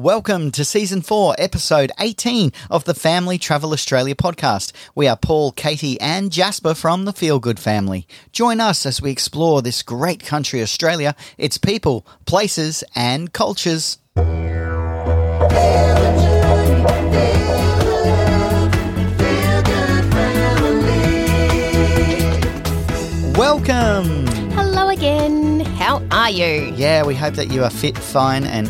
Welcome to season four, episode 18 of the Family Travel Australia podcast. We are Paul, Katie, and Jasper from the Feel Good family. Join us as we explore this great country, Australia, its people, places, and cultures. Welcome! Hello again. How are you? Yeah, we hope that you are fit, fine, and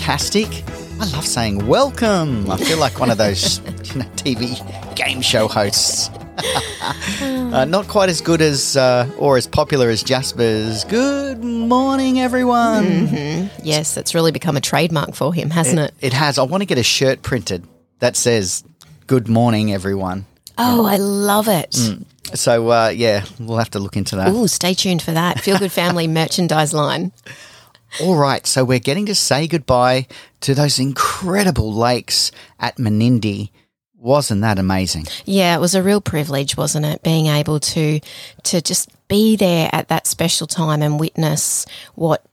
fantastic. I love saying welcome. I feel like one of those you know, TV game show hosts. uh, not quite as good as uh, or as popular as Jasper's. Good morning, everyone. Yes, it's really become a trademark for him, hasn't it? It has. I want to get a shirt printed that says "Good morning, everyone." Oh, I love it. So uh, yeah, we'll have to look into that. Ooh, stay tuned for that. Feel Good Family merchandise line. All right, so we're getting to say goodbye to those incredible lakes at Menindee. Wasn't that amazing? Yeah, it was a real privilege, wasn't it? Being able to to just be there at that special time and witness what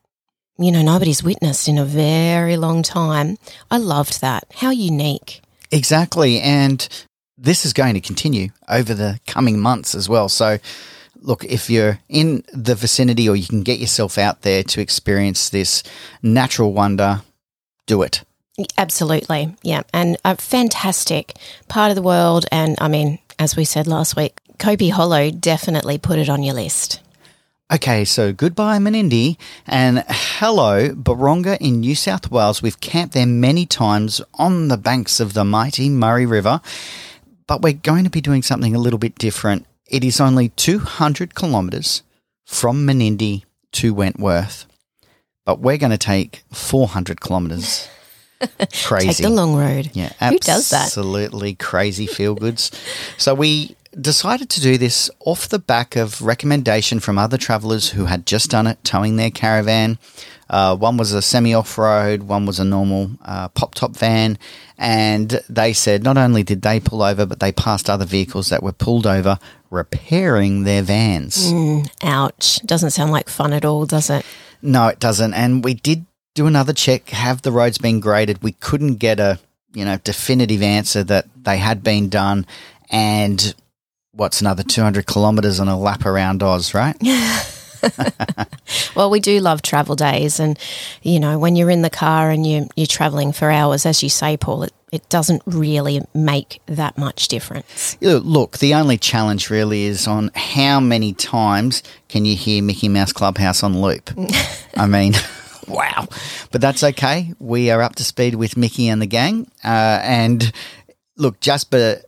you know nobody's witnessed in a very long time. I loved that. How unique. Exactly. And this is going to continue over the coming months as well. So, look, if you're in the vicinity or you can get yourself out there to experience this natural wonder, do it. Absolutely. Yeah. And a fantastic part of the world. And I mean, as we said last week, Copi Hollow definitely put it on your list. Okay, so goodbye Menindee and hello Buronga in New South Wales. We've camped there many times on the banks of the mighty Murray River, but we're going to be doing something a little bit different. It is only 200 kilometres from Menindee to Wentworth, but we're going to take 400 kilometres. Crazy. Take the long road. Yeah, Who does that? Absolutely crazy feel goods. so we decided to do this off the back of recommendation from other travellers who had just done it, towing their caravan. Uh, one was a semi off road, one was a normal uh, pop top van, and they said not only did they pull over, but they passed other vehicles that were pulled over repairing their vans. Ouch. Doesn't sound like fun at all, does it? No, it doesn't. And we did do another check. Have the roads been graded? We couldn't get a you know definitive answer that they had been done. And what's another two hundred kilometres on a lap around Oz, right? Well, we do love travel days. And, you know, when you're in the car and you, you're traveling for hours, as you say, Paul, it, it doesn't really make that much difference. Look, the only challenge really is on how many times can you hear Mickey Mouse Clubhouse on loop? I mean, wow. But that's okay. We are up to speed with Mickey and the gang. Uh, and look, Jasper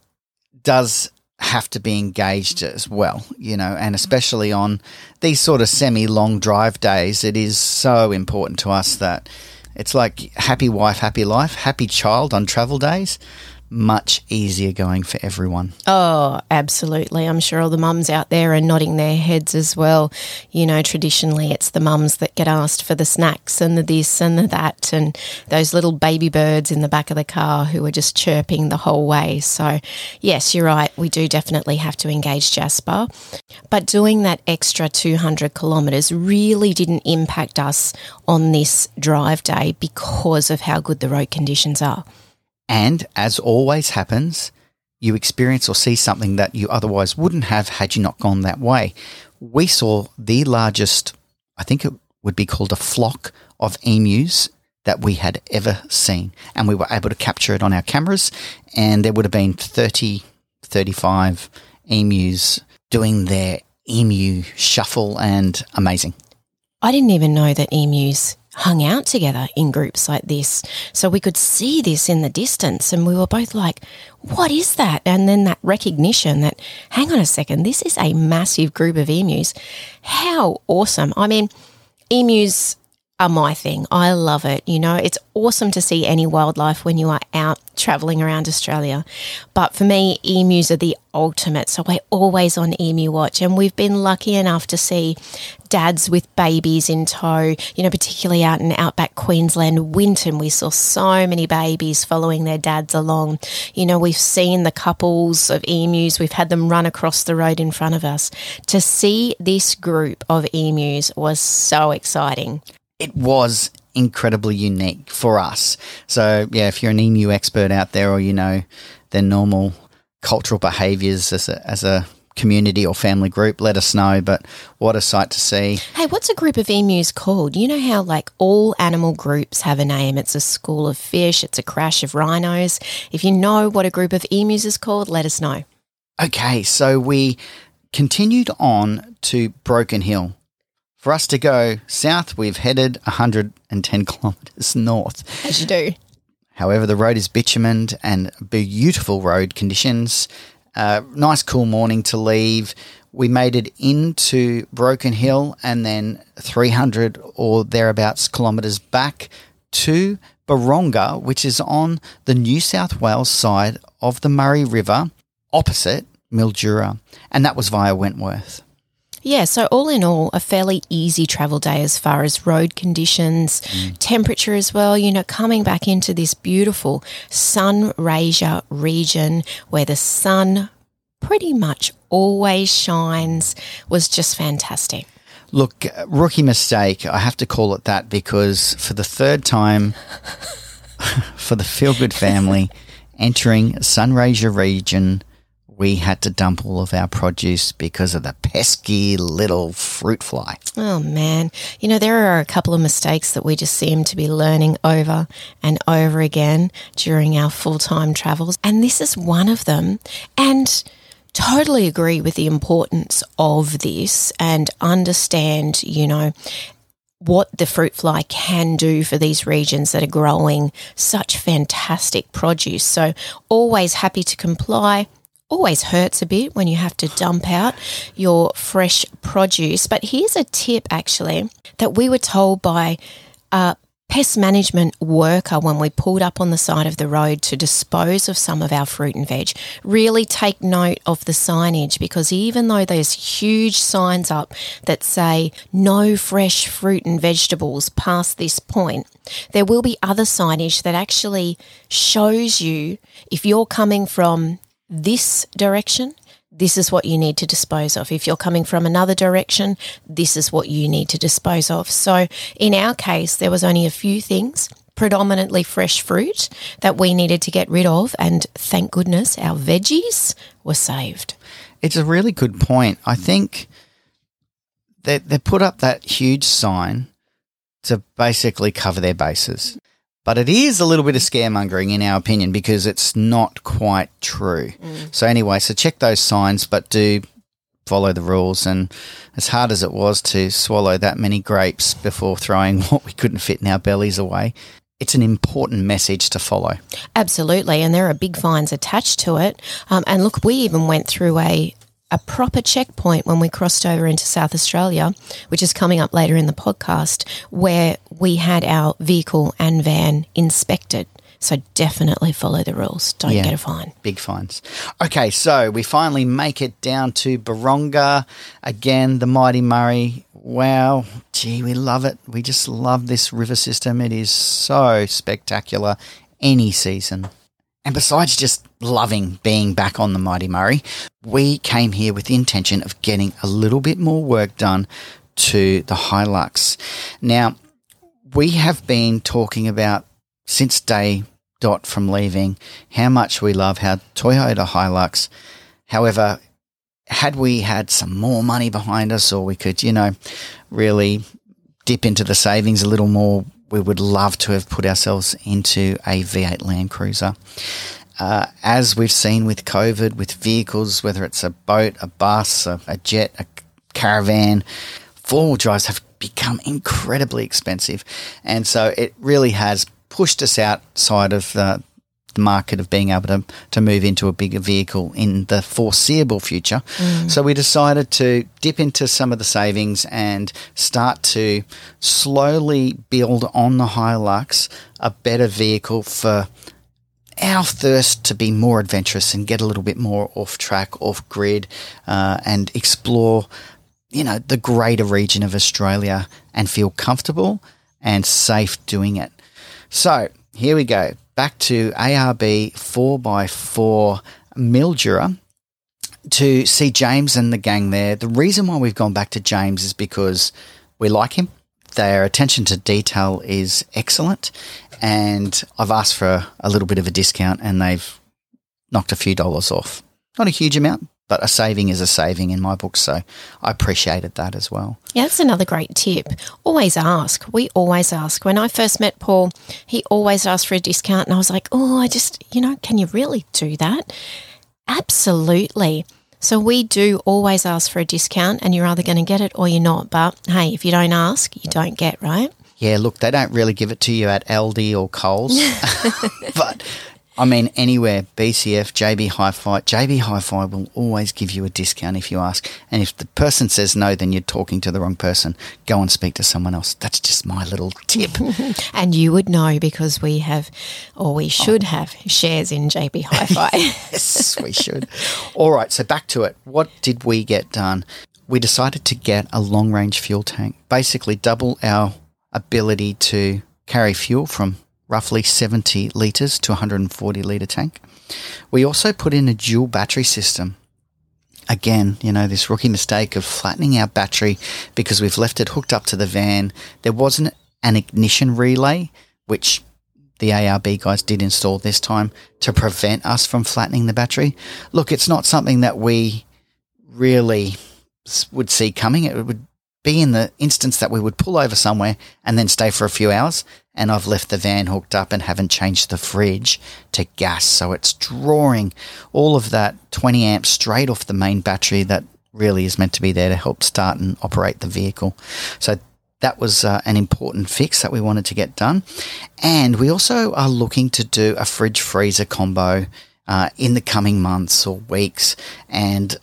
does have to be engaged as well, you know, and especially on these sort of semi long drive days, it is so important to us that it's like happy wife, happy life, happy child on travel days. Much easier going for everyone. Oh, absolutely. I'm sure all the mums out there are nodding their heads as well. You know, traditionally it's the mums that get asked for the snacks and the this and the that, and those little baby birds in the back of the car who are just chirping the whole way. So, yes, you're right. We do definitely have to engage Jasper. But doing that extra 200 kilometres really didn't impact us on this drive day because of how good the road conditions are. And as always happens, you experience or see something that you otherwise wouldn't have had you not gone that way. We saw the largest, I think it would be called a flock of emus that we had ever seen. And we were able to capture it on our cameras. And there would have been 30, 35 emus doing their emu shuffle and amazing. I didn't even know that emus hung out together in groups like this. So we could see this in the distance and we were both like, what is that? And then that recognition that, hang on a second, this is a massive group of emus. How awesome. I mean, emus are my thing. I love it. You know, it's awesome to see any wildlife when you are out traveling around Australia. But for me, emus are the ultimate. So we're always on emu watch. And we've been lucky enough to see dads with babies in tow, you know, particularly out in outback Queensland, Winton. We saw so many babies following their dads along. You know, we've seen the couples of emus, we've had them run across the road in front of us. To see this group of emus was so exciting. It was incredibly unique for us. So, yeah, if you're an emu expert out there or you know their normal cultural behaviors as a, as a community or family group, let us know. But what a sight to see. Hey, what's a group of emus called? You know how, like, all animal groups have a name. It's a school of fish, it's a crash of rhinos. If you know what a group of emus is called, let us know. Okay, so we continued on to Broken Hill. For us to go south, we've headed 110 kilometres north. As you do. However, the road is bitumened and beautiful road conditions. Uh, nice, cool morning to leave. We made it into Broken Hill and then 300 or thereabouts kilometres back to Buronga, which is on the New South Wales side of the Murray River, opposite Mildura. And that was via Wentworth. Yeah, so all in all, a fairly easy travel day as far as road conditions, mm. temperature as well. You know, coming back into this beautiful Sunraysia region where the sun pretty much always shines was just fantastic. Look, rookie mistake. I have to call it that because for the third time, for the Feel Good family entering Sunraysia region, we had to dump all of our produce because of the pesky little fruit fly. Oh man, you know, there are a couple of mistakes that we just seem to be learning over and over again during our full time travels. And this is one of them. And totally agree with the importance of this and understand, you know, what the fruit fly can do for these regions that are growing such fantastic produce. So, always happy to comply. Always hurts a bit when you have to dump out your fresh produce. But here's a tip actually that we were told by a pest management worker when we pulled up on the side of the road to dispose of some of our fruit and veg. Really take note of the signage because even though there's huge signs up that say no fresh fruit and vegetables past this point, there will be other signage that actually shows you if you're coming from this direction, this is what you need to dispose of. If you're coming from another direction, this is what you need to dispose of. So, in our case, there was only a few things, predominantly fresh fruit, that we needed to get rid of. And thank goodness our veggies were saved. It's a really good point. I think they they put up that huge sign to basically cover their bases. But it is a little bit of scaremongering in our opinion because it's not quite true. So anyway, so check those signs but do follow the rules and as hard as it was to swallow that many grapes before throwing what we couldn't fit in our bellies away, it's an important message to follow. Absolutely, and there are big fines attached to it. Um, and look, we even went through a a proper checkpoint when we crossed over into South Australia, which is coming up later in the podcast, where we had our vehicle and van inspected. So definitely follow the rules. Don't Yeah. get a fine. Big fines. Okay, so we finally make it down to Buronga. Again, the Mighty Murray. Wow. Gee, we love it. We just love this river system. It is so spectacular any season. And besides just loving being back on the Mighty Murray, we came here with the intention of getting a little bit more work done to the Hilux. Now, we have been talking about since day dot from leaving how much we love how Toyota Hilux. However, had we had some more money behind us or we could, you know, really dip into the savings a little more, we would love to have put ourselves into a V8 Land Cruiser. Uh, as we've seen with COVID, with vehicles, whether it's a boat, a bus, a, a jet, a caravan, four wheel drives have become incredibly expensive. And so it really has pushed us outside of the, the market of being able to, to move into a bigger vehicle in the foreseeable future. So we decided to dip into some of the savings and start to slowly build on the Hilux a better vehicle for our thirst to be more adventurous and get a little bit more off track, off grid, uh, and explore, you know, the greater region of Australia and feel comfortable and safe doing it. So here we go. Back to ARB 4x4 Mildura to see James and the gang there. The reason why we've gone back to James is because we like him. their attention to detail is excellent, and I've asked for a, little bit of a discount, and they've knocked a few dollars off. Not a huge amount, but a saving is a saving in my book. So I appreciated that as well. Yeah, that's another great tip. Always ask. We always ask. When I first met Paul, he always asked for a discount, and I was like, oh, I just, you know, can you really do that? Absolutely. So we do always ask for a discount, and you're either going to get it or you're not. But hey, if you don't ask, you don't get, right? Yeah, look, they don't really give it to you at Aldi or Coles, but I mean, anywhere, BCF, JB Hi-Fi, JB Hi-Fi will always give you a discount if you ask. And if the person says no, then you're talking to the wrong person. Go and speak to someone else. That's just my little tip. and you would know because we have, or we should oh. have, shares in JB Hi-Fi. yes, we should. All right, so back to it. What did we get done? We decided to get a long-range fuel tank, basically double our ability to carry fuel from roughly 70 litres to 140 litre tank. We also put in a dual battery system. Again, you know, this rookie mistake of flattening our battery because we've left it hooked up to the van. There wasn't an ignition relay, which the ARB guys did install this time to prevent us from flattening the battery. Look, it's not something that we really would see coming. It would be in the instance that we would pull over somewhere and then stay for a few hours and I've left the van hooked up and haven't changed the fridge to gas. So it's drawing all of that 20 amps straight off the main battery that really is meant to be there to help start and operate the vehicle. So that was uh, an important fix that we wanted to get done. And we also are looking to do a fridge freezer combo uh, in the coming months or weeks. And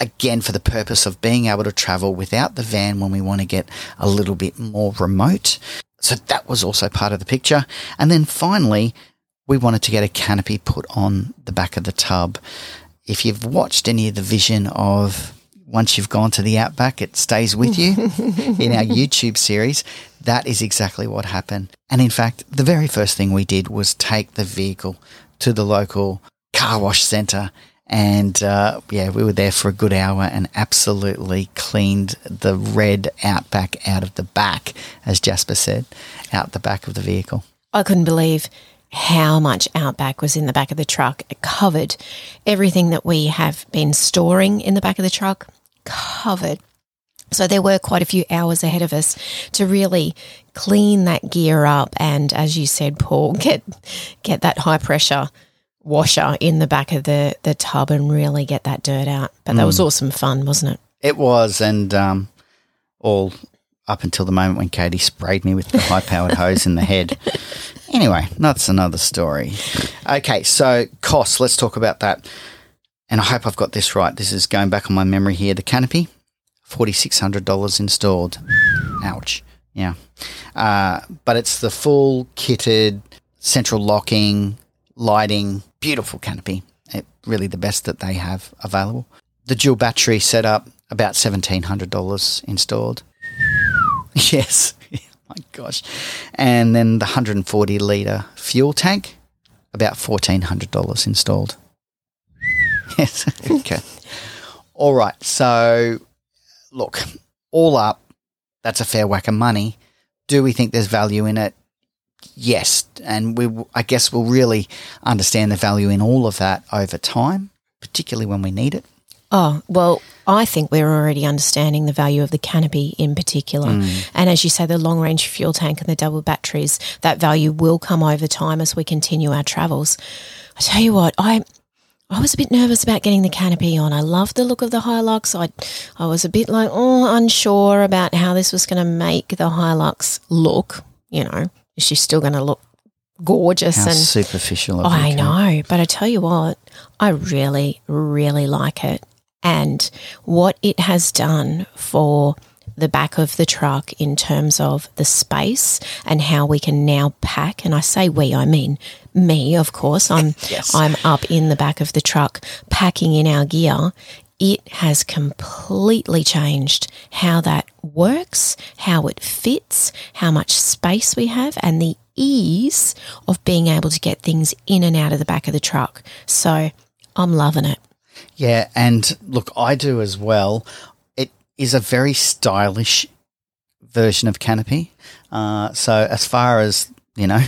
again, for the purpose of being able to travel without the van when we want to get a little bit more remote. So that was also part of the picture. And then finally, we wanted to get a canopy put on the back of the tub. If you've watched any of the vision of once you've gone to the outback, it stays with you in our YouTube series. That is exactly what happened. And in fact, the very first thing we did was take the vehicle to the local car wash center and uh, yeah, we were there for a good hour and absolutely cleaned the red outback out of the back, as Jasper said, out the back of the vehicle. I couldn't believe how much outback was in the back of the truck. It covered everything that we have been storing in the back of the truck, covered. So there were quite a few hours ahead of us to really clean that gear up and, as you said, Paul, get get that high pressure washer in the back of the, the tub and really get that dirt out. But that mm. was awesome fun, wasn't it? It was, and um, all up until the moment when Katie sprayed me with the high powered hose in the head. Anyway, that's another story. Okay, so costs, let's talk about that. And I hope I've got this right. This is going back on my memory here. The canopy, $4,600 installed. Ouch. Yeah. Uh, but it's the full kitted central locking, lighting, beautiful canopy. It, really the best that they have available. The dual battery setup, about $1,700 installed. yes. my gosh. And then the 140 litre fuel tank, about $1,400 installed. yes. okay. All right. So, look, all up, that's a fair whack of money. Do we think there's value in it? Yes, and we I guess we'll really understand the value in all of that over time, particularly when we need it. Oh, well, I think we're already understanding the value of the canopy in particular. Mm. And as you say, the long range fuel tank and the double batteries, that value will come over time as we continue our travels. I tell you what, I I was a bit nervous about getting the canopy on. I love the look of the Hilux. I I was a bit like, oh, unsure about how this was going to make the Hilux look, you know is she still going to look gorgeous How and superficial? Oh, I know, but I tell you what, I really, really like it, and what it has done for the back of the truck in terms of the space and how we can now pack. And I say we, I mean me, of course. I'm yes. I'm up in the back of the truck packing in our gear it has completely changed how that works, how it fits, how much space we have, and the ease of being able to get things in and out of the back of the truck. So I'm loving it. Yeah, and look, I do as well. It is a very stylish version of canopy. Uh, so as far as you know,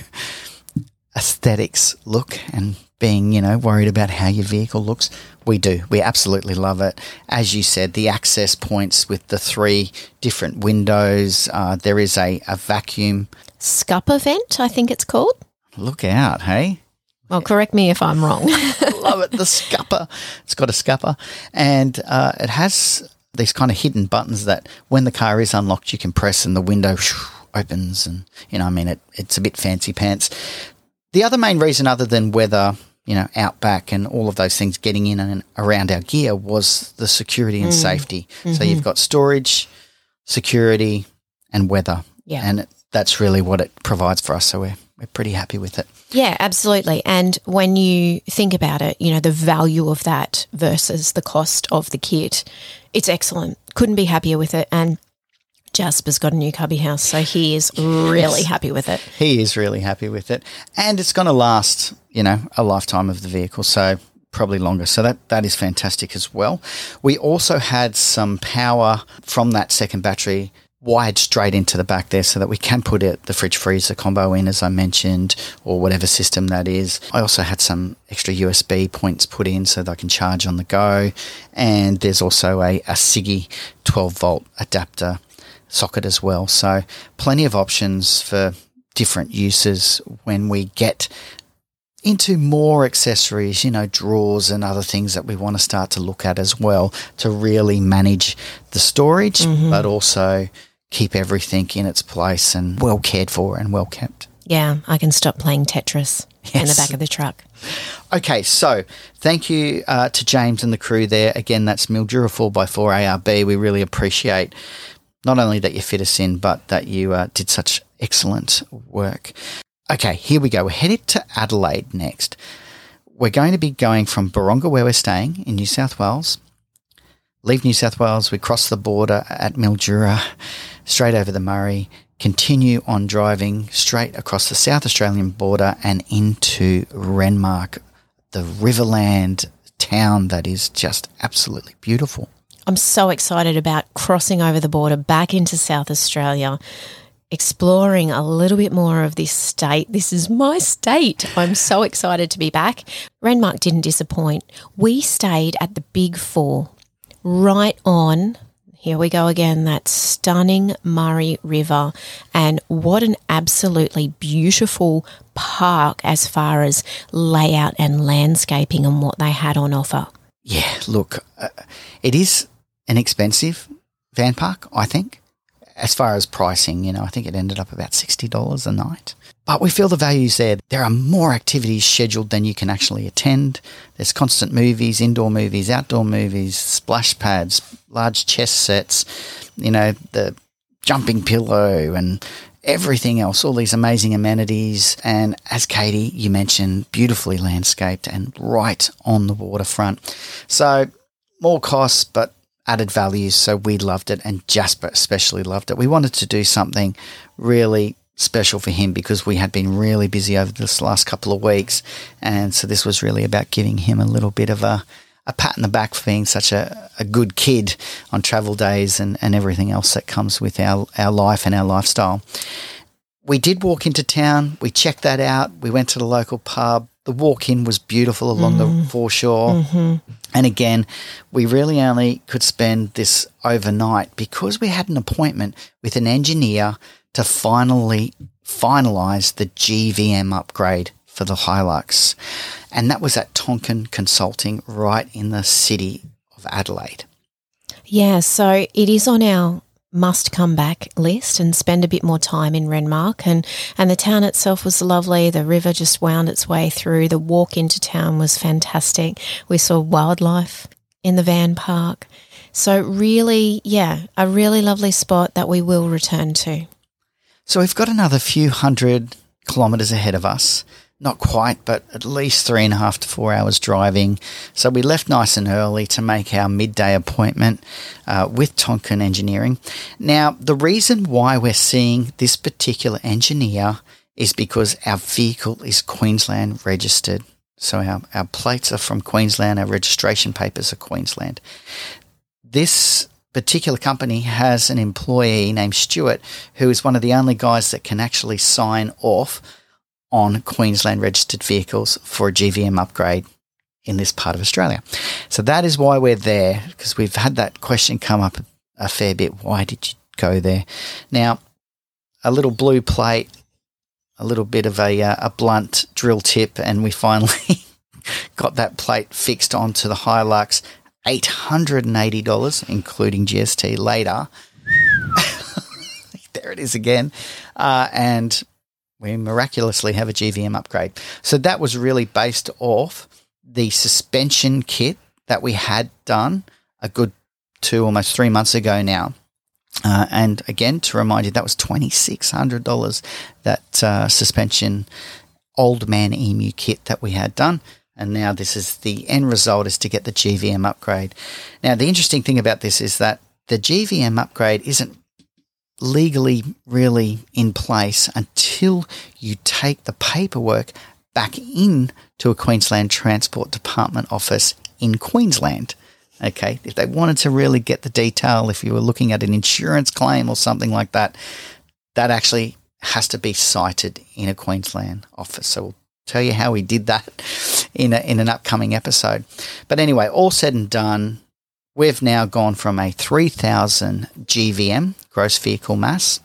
aesthetics look and being, you know, worried about how your vehicle looks. We do. We absolutely love it. As you said, the access points with the three different windows. Uh, there is a, a vacuum. Scupper vent, I think it's called. Look out, hey? Well, correct me if I'm wrong. love it. The scupper. It's got a scupper. And uh, it has these kind of hidden buttons that when the car is unlocked, you can press and the window opens. And, you know, I mean, it, it's a bit fancy pants. The other main reason, other than weather, you know, outback and all of those things getting in and around our gear was the security and mm. safety. Mm-hmm. So you've got storage, security, and weather. Yeah. And that's really what it provides for us. So we're, we're pretty happy with it. Yeah, absolutely. And when you think about it, you know, the value of that versus the cost of the kit, it's excellent. Couldn't be happier with it. And Jasper's got a new cubby house, so he is really happy with it. He is really happy with it. And it's going to last, you know, a lifetime of the vehicle. So probably longer. So that, that is fantastic as well. We also had some power from that second battery wired straight into the back there so that we can put it the fridge freezer combo in as I mentioned or whatever system that is. I also had some extra USB points put in so that I can charge on the go and there's also a, a ciggy 12 volt adapter socket as well. So plenty of options for different uses when we get into more accessories, you know, drawers and other things that we want to start to look at as well to really manage the storage, mm-hmm. but also keep everything in its place and well cared for and well kept. Yeah, I can stop playing Tetris yes. in the back of the truck. Okay, so thank you uh, to James and the crew there. Again, that's Mildura 4x4 ARB. We really appreciate not only that you fit us in, but that you uh, did such excellent work. Okay, here we go. We're headed to Adelaide next. We're going to be going from Buronga, where we're staying in New South Wales. Leave New South Wales, we cross the border at Mildura, straight over the Murray, continue on driving straight across the South Australian border and into Renmark, the Riverland town that is just absolutely beautiful. I'm so excited about crossing over the border back into South Australia, exploring a little bit more of this state. This is my state. I'm so excited to be back. Renmark didn't disappoint. We stayed at the Big Four, right on. Here we go again, that stunning Murray River. And what an absolutely beautiful park as far as layout and landscaping and what they had on offer. Yeah, look, uh, it is an expensive van park, I think. As far as pricing, you know, I think it ended up about $60 a night. But we feel the value's there. There are more activities scheduled than you can actually attend. There's constant movies, indoor movies, outdoor movies, splash pads, large chess sets, you know, the jumping pillow and everything else, all these amazing amenities. And as Katie, you mentioned, beautifully landscaped and right on the waterfront. So more costs, but added values. So we loved it, and Jasper especially loved it. We wanted to do something really special for him because we had been really busy over this last couple of weeks. And so this was really about giving him a little bit of a, a pat in the back for being such a, a good kid on travel days and, and everything else that comes with our, our life and our lifestyle. We did walk into town. We checked that out. We went to the local pub the walk in was beautiful along mm. the foreshore. Mm-hmm. And again, we really only could spend this overnight because we had an appointment with an engineer to finally finalize the GVM upgrade for the Hilux. And that was at Tonkin Consulting right in the city of Adelaide. Yeah, so it is on our must come back list and spend a bit more time in Renmark. And, and the town itself was lovely. The river just wound its way through. The walk into town was fantastic. We saw wildlife in the van park. So, really, yeah, a really lovely spot that we will return to. So, we've got another few hundred kilometres ahead of us not quite, but at least three and a half to four hours driving. So we left nice and early to make our midday appointment uh, with Tonkin Engineering. Now, the reason why we're seeing this particular engineer is because our vehicle is Queensland registered. So our, our plates are from Queensland, our registration papers are Queensland. This particular company has an employee named Stuart who is one of the only guys that can actually sign off on Queensland registered vehicles for a GVM upgrade in this part of Australia. So that is why we're there because we've had that question come up a fair bit. Why did you go there? Now, a little blue plate, a little bit of a, uh, a blunt drill tip, and we finally got that plate fixed onto the Hilux. $880, including GST later. there it is again. Uh, and we miraculously have a GVM upgrade. So that was really based off the suspension kit that we had done a good two, almost three months ago now. Uh, and again, to remind you, that was $2,600, that uh, suspension old man emu kit that we had done. And now this is the end result is to get the GVM upgrade. Now, the interesting thing about this is that the GVM upgrade isn't legally really in place until you take the paperwork back in to a Queensland Transport Department office in Queensland. Okay, if they wanted to really get the detail, if you were looking at an insurance claim or something like that, that actually has to be cited in a Queensland office. So we'll tell you how we did that in a, in an upcoming episode. But anyway, all said and done, we've now gone from a 3000 GVM gross vehicle mass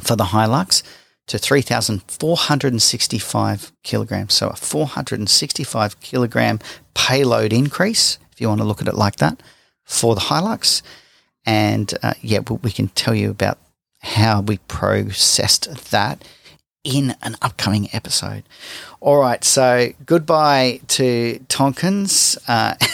for the Hilux to 3,465 kilograms. So a 465 kilogram payload increase, if you want to look at it like that, for the Hilux. And uh, yeah, we can tell you about how we processed that in an upcoming episode. All right, so goodbye to Tonkins uh,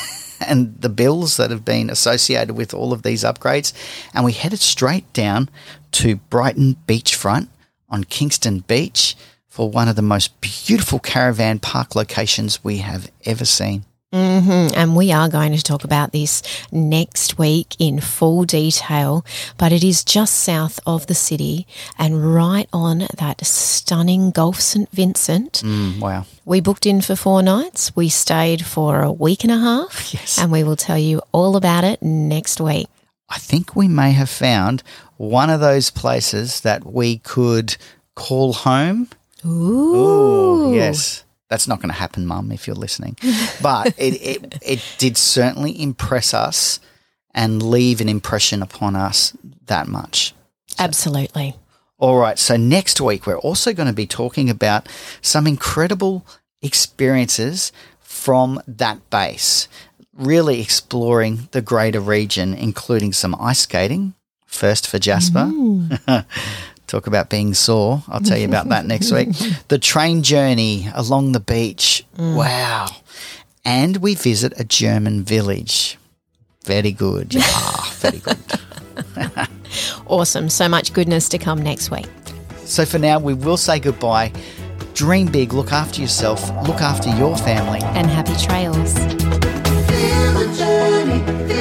and the bills that have been associated with all of these upgrades. And we headed straight down to Brighton Beachfront on Kingston Beach for one of the most beautiful caravan park locations we have ever seen. Mm-hmm. And we are going to talk about this next week in full detail, but it is just south of the city and right on that stunning Gulf St. Vincent. Mm, wow. We booked in for four nights. We stayed for a week and a half. Yes. And we will tell you all about it next week. I think we may have found one of those places that we could call home. Ooh. Ooh yes. That's not going to happen, Mum, if you're listening. But it, it, it did certainly impress us and leave an impression upon us that much. Absolutely. All right. So next week, we're also going to be talking about some incredible experiences from that base, really exploring the greater region, including some ice skating, first for Jasper. Talk about being sore. I'll tell you about that next week. The train journey along the beach. Mm. Wow. And we visit a German village. Very good. Yeah, very good. Awesome. So much goodness to come next week. So for now, we will say goodbye. Dream big, look after yourself, look after your family. And happy trails. Feel